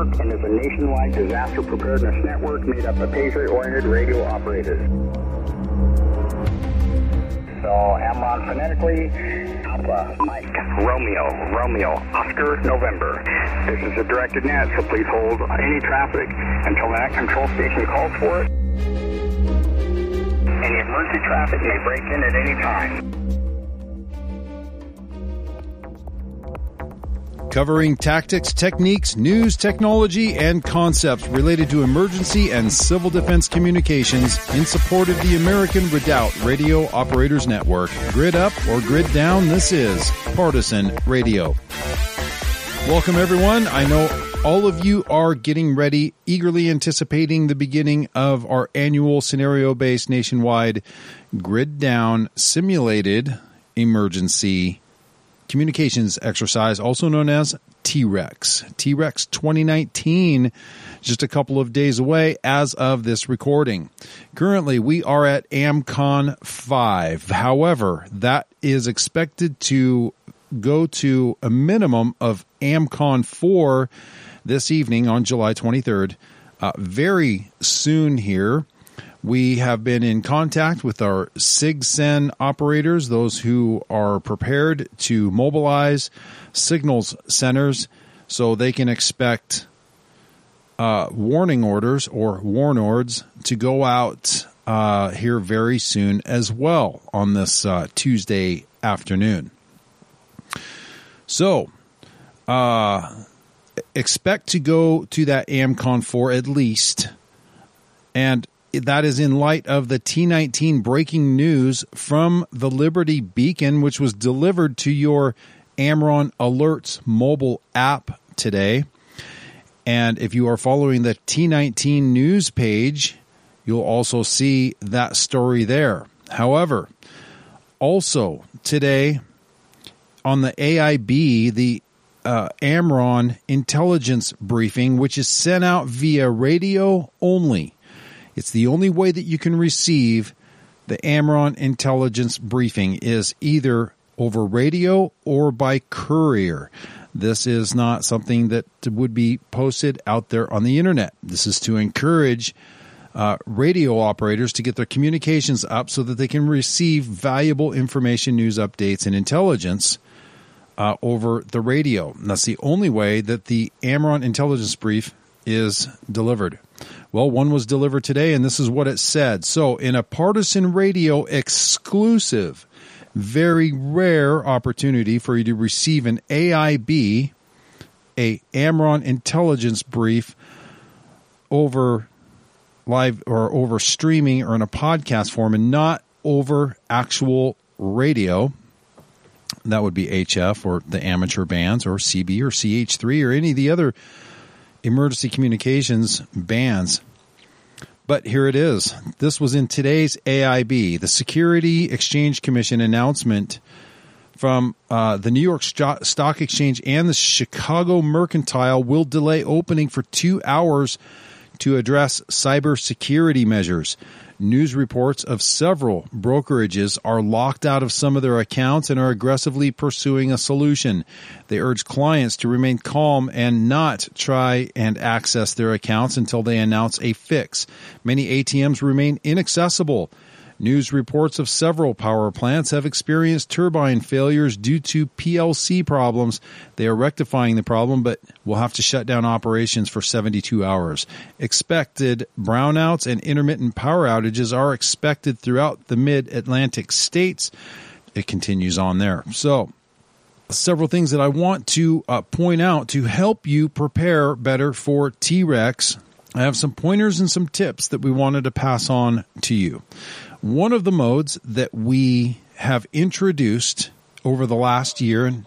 Network and is a nationwide disaster preparedness network made up of Patriot-oriented radio operators. So, AmRRON phonetically, Alpha, Mike, Romeo, Romeo, Oscar, November. This is a directed net, so please hold any traffic until that control station calls for it. Any emergency traffic may break in at any time. Covering tactics, techniques, news, technology, and concepts related to emergency and civil defense communications in support of the American Redoubt Radio Operators Network. Grid up or grid down, this is Partisan Radio. Welcome, everyone. I know all of you are getting ready, eagerly anticipating the beginning of our annual scenario based nationwide grid down simulated emergency communications exercise, also known as T-Rex. T-Rex 2019, just a couple of days away as of this recording. Currently, we are at AMCON 5. However, that is expected to go to a minimum of AMCON 4 this evening on July 23rd. Uh, very soon here. We have been in contact with our SIGCEN operators, those who are prepared to mobilize signals centers so they can expect uh, warning orders or warnords to go out uh, here very soon as well on this uh, Tuesday afternoon. So, uh, expect to go to that AMCON 4 at least. And that is in light of the T19 breaking news from the Liberty Beacon, which was delivered to your AmRRON Alerts mobile app today. And if you are following the T19 news page, you'll also see that story there. However, also today on the AIB, the uh, AmRRON intelligence briefing, which is sent out via radio only it's the only way that you can receive the AmRRON intelligence briefing is either over radio or by courier. This is not something that would be posted out there on the internet. This is to encourage uh, radio operators to get their communications up so that they can receive valuable information, news updates, and intelligence uh, over the radio. And that's the only way that the AmRRON intelligence brief is delivered. Well, one was delivered today, and this is what it said. So, in a partisan radio exclusive, very rare opportunity for you to receive an AIB, a AmRRON intelligence brief over live or over streaming or in a podcast form and not over actual radio. That would be HF or the amateur bands or CB or CH3 or any of the other emergency communications bands. But here it is. This was in today's AIB, the Security Exchange Commission announcement from uh, the New York Stock Exchange and the Chicago Mercantile will delay opening for two hours to address cybersecurity measures. News reports of several brokerages are locked out of some of their accounts and are aggressively pursuing a solution. They urge clients to remain calm and not try and access their accounts until they announce a fix. Many ATMs remain inaccessible. News reports of several power plants have experienced turbine failures due to PLC problems. They are rectifying the problem, but will have to shut down operations for 72 hours. Expected brownouts and intermittent power outages are expected throughout the mid Atlantic states. It continues on there. So, several things that I want to uh, point out to help you prepare better for T Rex. I have some pointers and some tips that we wanted to pass on to you. One of the modes that we have introduced over the last year, and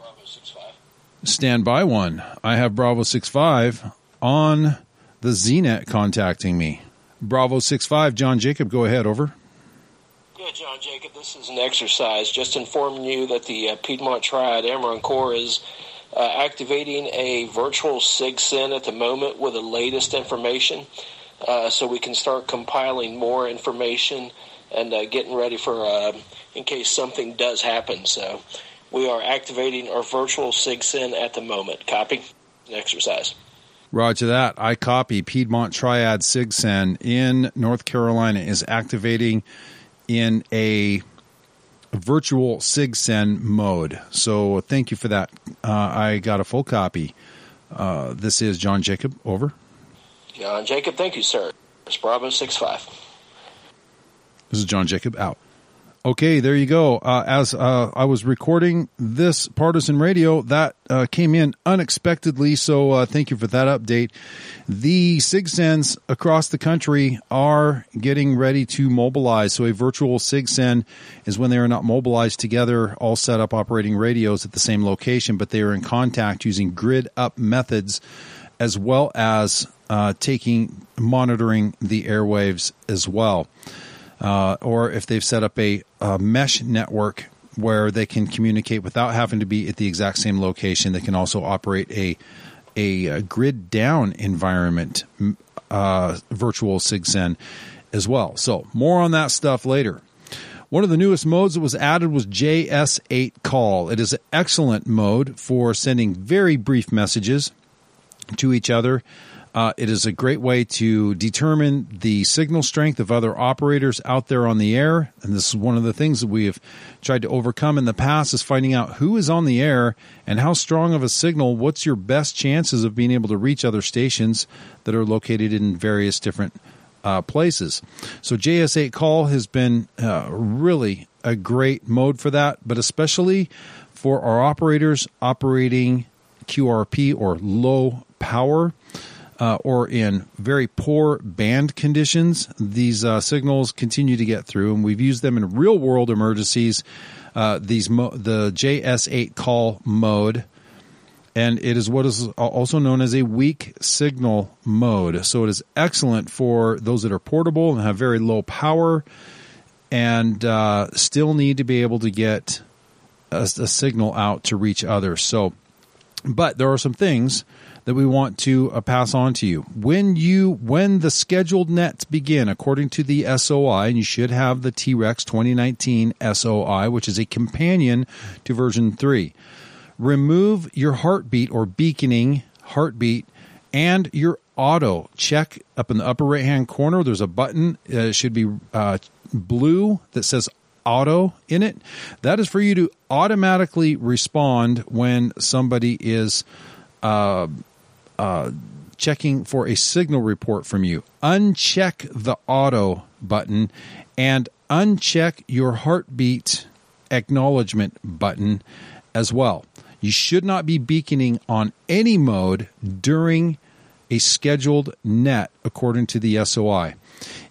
stand by one. I have Bravo 65 on the ZNet contacting me. Bravo 65, John Jacob, go ahead, over. Yeah, John Jacob, this is an exercise. Just informing you that the uh, Piedmont Triad AmRRON Corps is uh, activating a virtual SIGCEN at the moment with the latest information uh, so we can start compiling more information and uh, getting ready for uh, in case something does happen. So We are activating our virtual SIGCEN at the moment. Copy. Exercise. Roger that. I copy. Piedmont Triad SIGCEN in North Carolina is activating in a virtual SIGCEN mode. So thank you for that. Uh, I got a full copy. Uh, this is John Jacob. Over. John Jacob, thank you, sir. It's Bravo 65. This is John Jacob out. Okay, there you go. Uh, as uh, I was recording this partisan radio, that uh, came in unexpectedly. So uh, thank you for that update. The SIGCENs across the country are getting ready to mobilize. So a virtual SIGCEN is when they are not mobilized together, all set up operating radios at the same location, but they are in contact using grid up methods as well as uh, taking monitoring the airwaves as well uh, or if they've set up a, a mesh network where they can communicate without having to be at the exact same location. They can also operate a a, a grid down environment, uh, virtual SIGCEN as well. So more on that stuff later. One of the newest modes that was added was JS8 call. It is an excellent mode for sending very brief messages to each other uh, it is a great way to determine the signal strength of other operators out there on the air. And this is one of the things that we have tried to overcome in the past is finding out who is on the air and how strong of a signal, what's your best chances of being able to reach other stations that are located in various different uh, places. So JS8 call has been uh, really a great mode for that, but especially for our operators operating QRP or low power uh, or in very poor band conditions, these uh, signals continue to get through, and we've used them in real world emergencies. Uh, these mo- the JS8 call mode, and it is what is also known as a weak signal mode. So it is excellent for those that are portable and have very low power, and uh, still need to be able to get a, a signal out to reach others. So, but there are some things that we want to uh, pass on to you. When you when the scheduled nets begin, according to the SOI, and you should have the T-REX 2019 SOI, which is a companion to version three. Remove your heartbeat or beaconing heartbeat and your auto check up in the upper right hand corner. There's a button. Uh, it should be uh, blue that says auto in it. That is for you to automatically respond when somebody is uh, uh, checking for a signal report from you. Uncheck the auto button and uncheck your heartbeat acknowledgement button as well. You should not be beaconing on any mode during a scheduled net according to the SOI.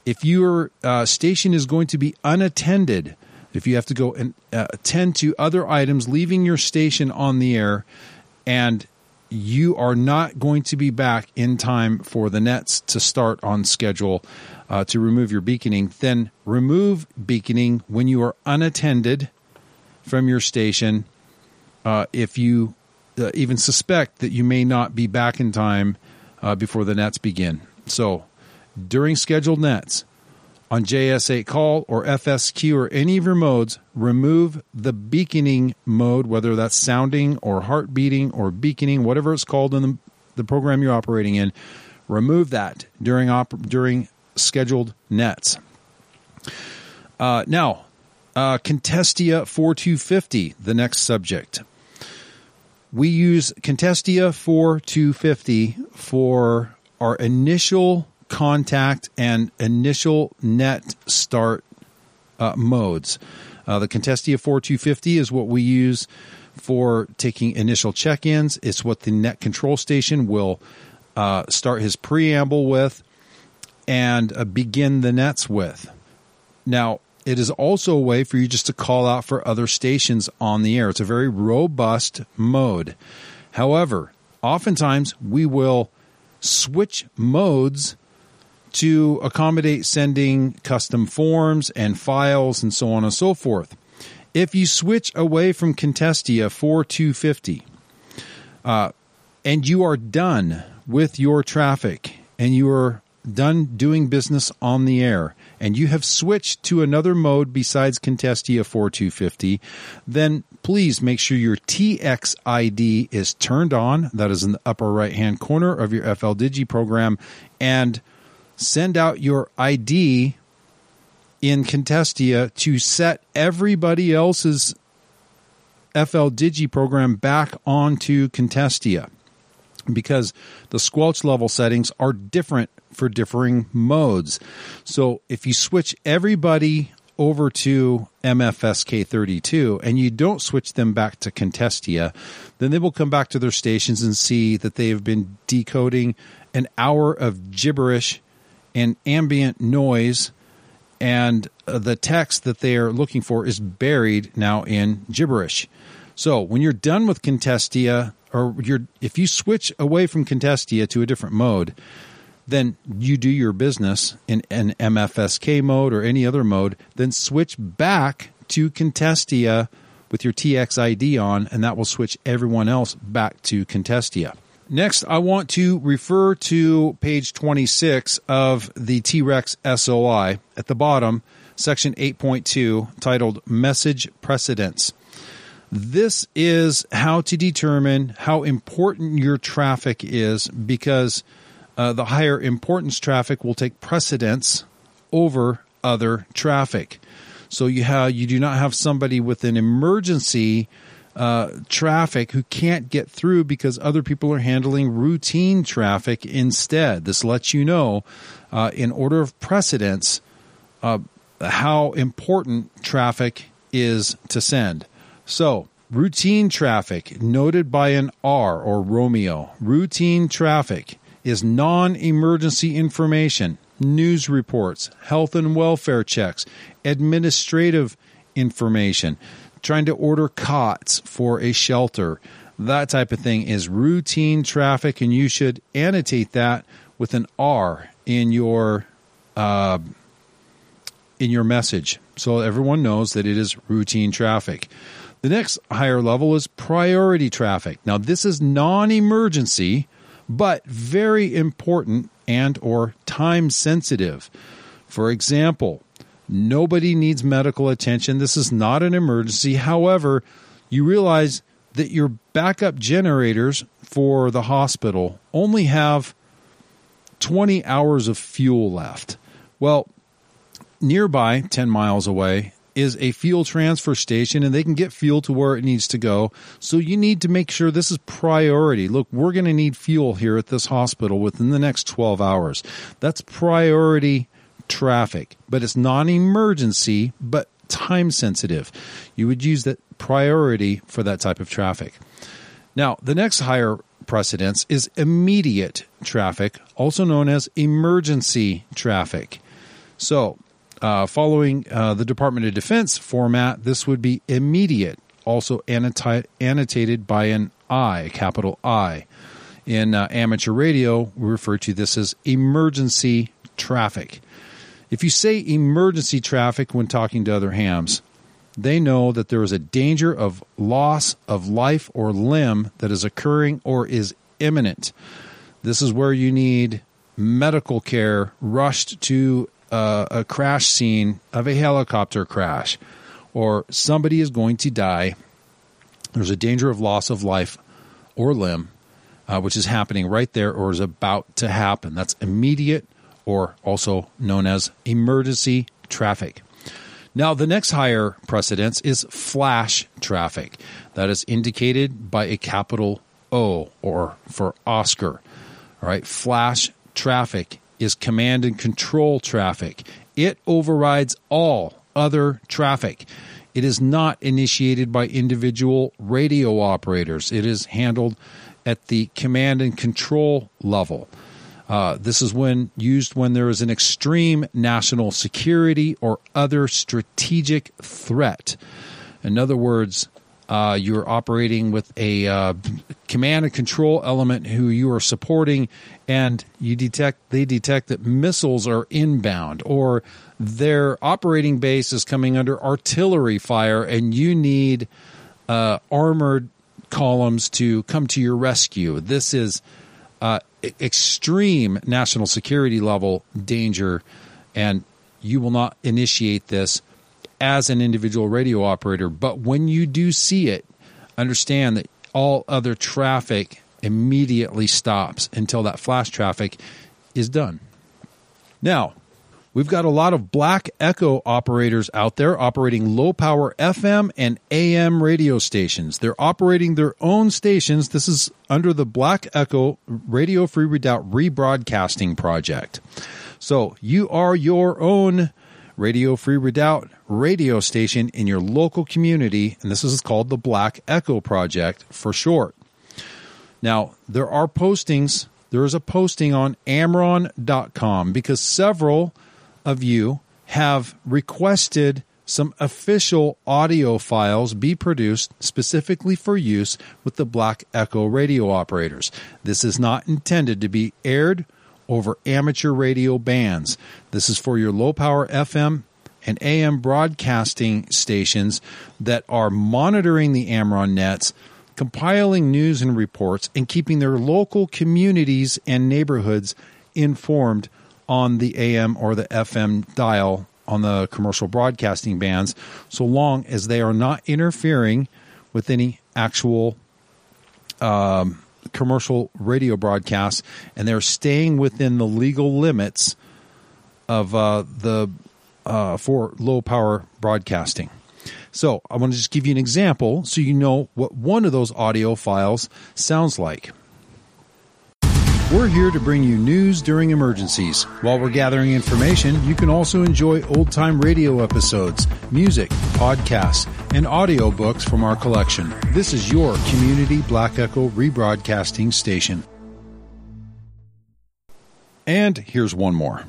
If your uh, station is going to be unattended, if you have to go and uh, attend to other items, leaving your station on the air, and you are not going to be back in time for the nets to start on schedule uh, to remove your beaconing, then remove beaconing when you are unattended from your station. Uh, if you uh, even suspect that you may not be back in time uh, before the nets begin. So, during scheduled nets, on JS8 call or FSQ or any of your modes, remove the beaconing mode, whether that's sounding or heart beating or beaconing, whatever it's called in the, the program you're operating in. Remove that during op- during scheduled nets. Uh, now, uh, Contestia 4250, the next subject. We use Contestia 4250 for our initial contact and initial net start uh, modes. Uh, the Contestia 4250 is what we use for taking initial check ins. It's what the net control station will uh, start his preamble with and uh, begin the nets with. Now, it is also a way for you just to call out for other stations on the air. It's a very robust mode. However, oftentimes we will switch modes to accommodate sending custom forms and files and so on and so forth. If you switch away from Contestia 4250 uh, and you are done with your traffic and you are done doing business on the air and you have switched to another mode besides Contestia 4250, then please make sure your TXID is turned on. That is in the upper right hand corner of your FL Digi program. And send out your ID in Contestia to set everybody else's FL Digi program back onto Contestia because the squelch level settings are different for differing modes. So if you switch everybody over to MFSK32 and you don't switch them back to Contestia, then they will come back to their stations and see that they have been decoding an hour of gibberish and ambient noise and uh, the text that they are looking for is buried now in gibberish. So when you're done with Contestia, or you're if you switch away from Contestia to a different mode, then you do your business in an MFSK mode or any other mode, then switch back to Contestia with your TXID on, and that will switch everyone else back to Contestia. Next, I want to refer to page 26 of the T Rex SOI at the bottom, section 8.2, titled Message Precedence. This is how to determine how important your traffic is because uh, the higher importance traffic will take precedence over other traffic. So you have you do not have somebody with an emergency uh, traffic who can't get through because other people are handling routine traffic instead. This lets you know, uh, in order of precedence, uh, how important traffic is to send. So, routine traffic noted by an R or Romeo. Routine traffic is non emergency information, news reports, health and welfare checks, administrative information trying to order cots for a shelter, that type of thing is routine traffic, and you should annotate that with an R in your uh, in your message, so everyone knows that it is routine traffic. The next higher level is priority traffic. Now, this is non-emergency, but very important and or time sensitive. For example, Nobody needs medical attention. This is not an emergency. However, you realize that your backup generators for the hospital only have 20 hours of fuel left. Well, nearby, 10 miles away, is a fuel transfer station and they can get fuel to where it needs to go. So you need to make sure this is priority. Look, we're going to need fuel here at this hospital within the next 12 hours. That's priority traffic, but it's non emergency, but time sensitive. You would use that priority for that type of traffic. Now, the next higher precedence is immediate traffic, also known as emergency traffic. So, uh, following uh, the Department of Defense format, this would be immediate, also annotated by an I, capital I. In uh, amateur radio, we refer to this as emergency traffic. If you say emergency traffic when talking to other hams, they know that there is a danger of loss of life or limb that is occurring or is imminent. This is where you need medical care rushed to uh, a crash scene of a helicopter crash, or somebody is going to die. There's a danger of loss of life or limb, uh, which is happening right there or is about to happen. That's immediate or also known as emergency traffic. Now, the next higher precedence is flash traffic. That is indicated by a capital O or for Oscar. All right, flash traffic is command and control traffic. It overrides all other traffic. It is not initiated by individual radio operators. It is handled at the command and control level. Uh, this is when used when there is an extreme national security or other strategic threat. In other words, uh, you're operating with a uh, command and control element who you are supporting, and you detect they detect that missiles are inbound or their operating base is coming under artillery fire, and you need uh, armored columns to come to your rescue. This is uh, extreme national security level danger, and you will not initiate this as an individual radio operator. But when you do see it, understand that all other traffic immediately stops until that flash traffic is done. Now, we've got a lot of black echo operators out there operating low power FM and AM radio stations. They're operating their own stations. This is under the Black Echo Radio Free Redoubt rebroadcasting project. So you are your own Radio Free Redoubt radio station in your local community, and this is called the Black Echo Project for short. Now, there are postings. There is a posting on AmRRON.com because several of you have requested some official audio files be produced specifically for use with the Black Echo radio operators. This is not intended to be aired over amateur radio bands. This is for your low power FM and AM broadcasting stations that are monitoring the AmRRON nets, compiling news and reports, and keeping their local communities and neighborhoods informed on the AM or the FM dial on the commercial broadcasting bands, so long as they are not interfering with any actual um, commercial radio broadcasts and they're staying within the legal limits of uh, the uh, for low power broadcasting. So I want to just give you an example so you know what one of those audio files sounds like. We're here to bring you news during emergencies. While we're gathering information, you can also enjoy old time radio episodes, music, podcasts, and audiobooks from our collection. This is your community Black Echo rebroadcasting station. And here's one more.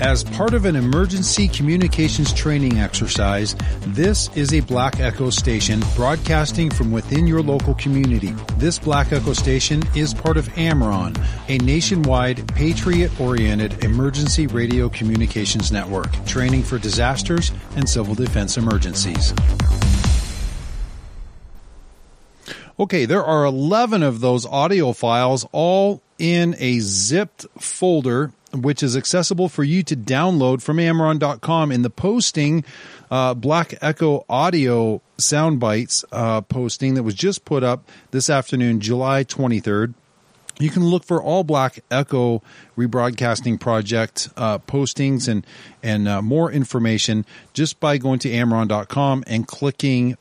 As part of an emergency communications training exercise, this is a Black Echo station broadcasting from within your local community. This Black Echo station is part of AmRRON, a nationwide patriot oriented emergency radio communications network, training for disasters and civil defense emergencies. Okay, there are 11 of those audio files all in a zipped folder which is accessible for you to download from AmRRON.com. In the posting, uh, Black Echo Audio sound bites uh, posting that was just put up this afternoon, July 23rd. You can look for all Black Echo rebroadcasting project uh, postings and and uh, more information just by going to AmRRON.com and clicking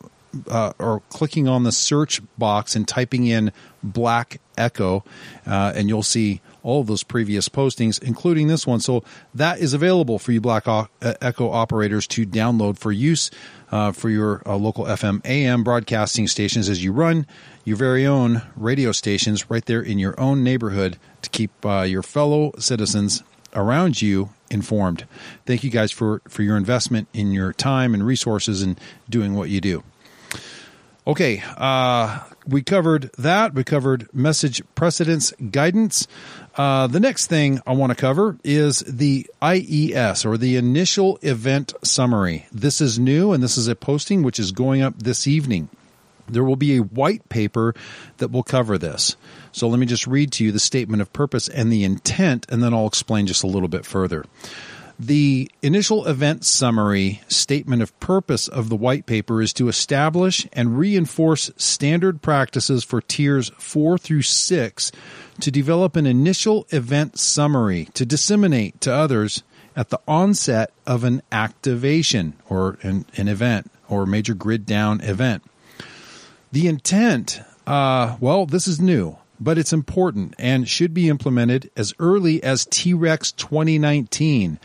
uh, or clicking on the search box and typing in Black Echo, uh, and you'll see all of those previous postings, including this one. So that is available for you Black uh, Echo operators to download for use uh, for your uh, local FM AM broadcasting stations as you run your very own radio stations right there in your own neighborhood to keep uh, your fellow citizens around you informed. Thank you guys for, for your investment in your time and resources and doing what you do. Okay, uh, we covered that. We covered message precedence guidance. Uh, the next thing I want to cover is the IES or the initial event summary. This is new and this is a posting which is going up this evening. There will be a white paper that will cover this. So let me just read to you the statement of purpose and the intent, and then I'll explain just a little bit further. The initial event summary statement of purpose of the white paper is to establish and reinforce standard practices for tiers 4 through 6 to develop an initial event summary to disseminate to others at the onset of an activation or an, an event or major grid down event. The intent, uh, well, this is new, but it's important and should be implemented as early as T Rex 2019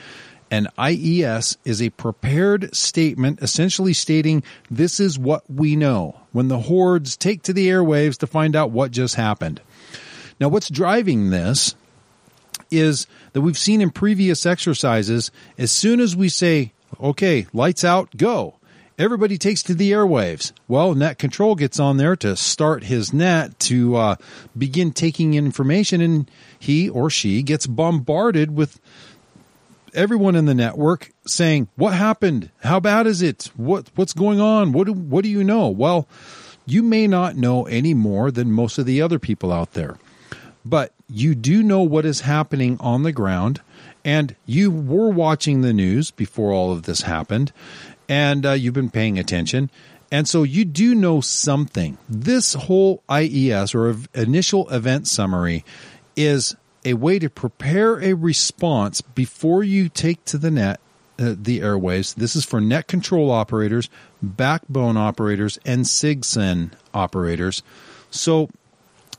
an IES is a prepared statement essentially stating this is what we know when the hordes take to the airwaves to find out what just happened. Now, what's driving this is that we've seen in previous exercises, as soon as we say, okay, lights out, go, everybody takes to the airwaves. Well, net control gets on there to start his net to uh, begin taking information, and he or she gets bombarded with everyone in the network saying, "What happened? How bad is it? What what's going on? What do, what do you know?" Well, you may not know any more than most of the other people out there. but you do know what is happening on the ground, and you were watching the news before all of this happened, and uh, you've been paying attention. And so you do know something. This whole IES or initial event summary is a way to prepare a response before you take to the net uh, the airwaves. This is for net control operators, backbone operators, and SIGCEN operators. So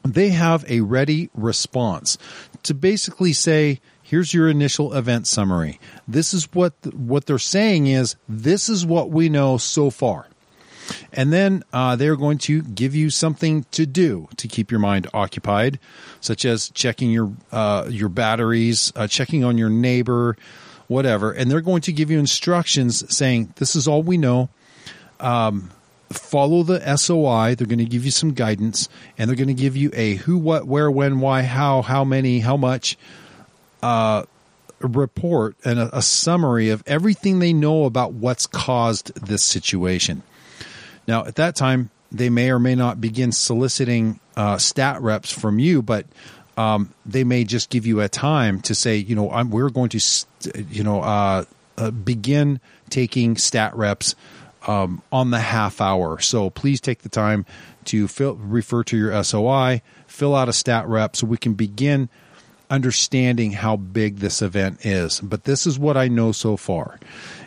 they have a ready response to basically say, here's your initial event summary. This is what what they're saying is this is what we know so far. And then uh, they're going to give you something to do to keep your mind occupied, such as checking your uh, your batteries, uh, checking on your neighbor, whatever. And they're going to give you instructions saying, "This is all we know." Um, follow the SOI. They're going to give you some guidance, and they're going to give you a who, what, where, when, why, how, how many, how much uh, report and a, a summary of everything they know about what's caused this situation. Now, at that time, they may or may not begin soliciting uh, stat reps from you, but um, they may just give you a time to say, you know, I'm, we're going to, you know, uh, uh, begin taking stat reps um, on the half hour. So please take the time to fill, refer to your SOI, fill out a stat rep, so we can begin understanding how big this event is. But this is what I know so far.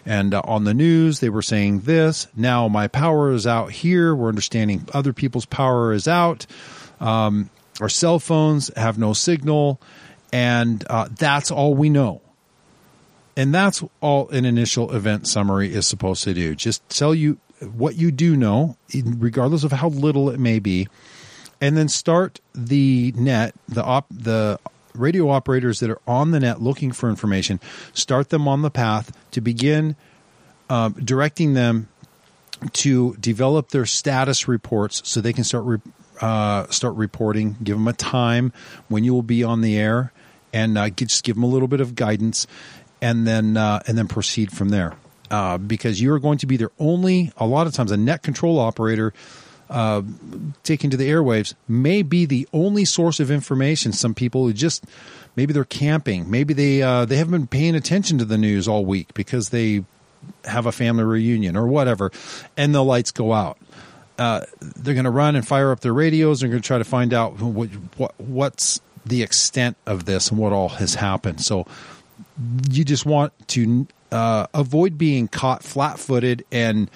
And uh, on the news, they were saying this. Now my power is out here. We're understanding other people's power is out. Um, our cell phones have no signal. And uh, that's all we know. And that's all an initial event summary is supposed to do. Just tell you what you do know, regardless of how little it may be. And then start the net, the op, the radio operators that are on the net looking for information, start them on the path to begin um, directing them to develop their status reports so they can start re- uh, start reporting. Give them a time when you will be on the air, and uh, just give them a little bit of guidance, and then uh, and then proceed from there. Uh, because you are going to be their only, a lot of times, a net control operator uh, taken to the airwaves may be the only source of information. Some people who just maybe they're camping, maybe they uh, they haven't been paying attention to the news all week because they have a family reunion or whatever, and the lights go out. Uh, they're going to run and fire up their radios. They're going to try to find out what, what what's the extent of this and what all has happened. So you just want to uh, avoid being caught flat-footed and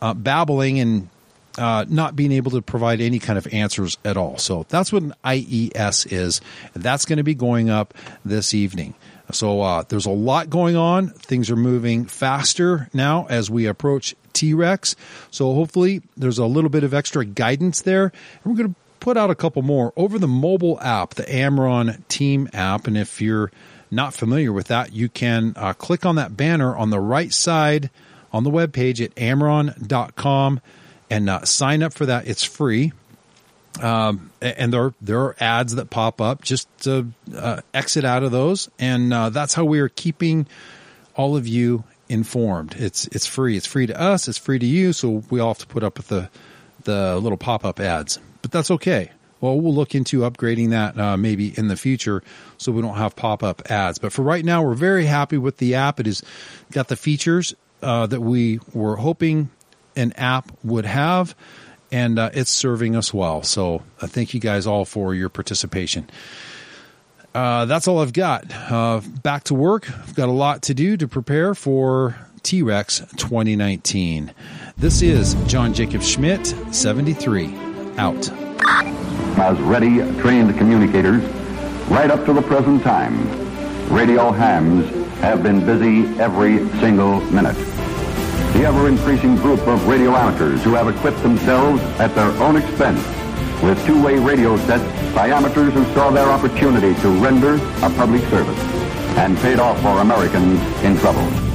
uh, babbling and uh, not being able to provide any kind of answers at all. So that's what an IES is. That's going to be going up this evening. So uh, there's a lot going on. Things are moving faster now as we approach T Rex. So hopefully there's a little bit of extra guidance there. And we're going to put out a couple more over the mobile app, the AmRRON Team app. And if you're not familiar with that, you can uh, click on that banner on the right side on the webpage at amrron.com and uh, sign up for that. It's free. Um, and there there are ads that pop up. Just uh, exit out of those, and uh, that's how we are keeping all of you informed. It's it's free. It's free to us. It's free to you. So we all have to put up with the the little pop up ads, but that's okay. Well, we'll look into upgrading that uh, maybe in the future so we don't have pop up ads. But for right now, we're very happy with the app. It has got the features uh, that we were hoping an app would have, and uh, it's serving us well. So uh, thank you guys all for your participation. Uh, that's all I've got. Uh, back to work. I've got a lot to do to prepare for T Rex 2019. This is John Jacob Schmidt, 73, out. As ready, trained communicators, right up to the present time, radio hams have been busy every single minute the ever-increasing group of radio amateurs who have equipped themselves at their own expense with two-way radio sets by amateurs who saw their opportunity to render a public service and paid off for Americans in trouble.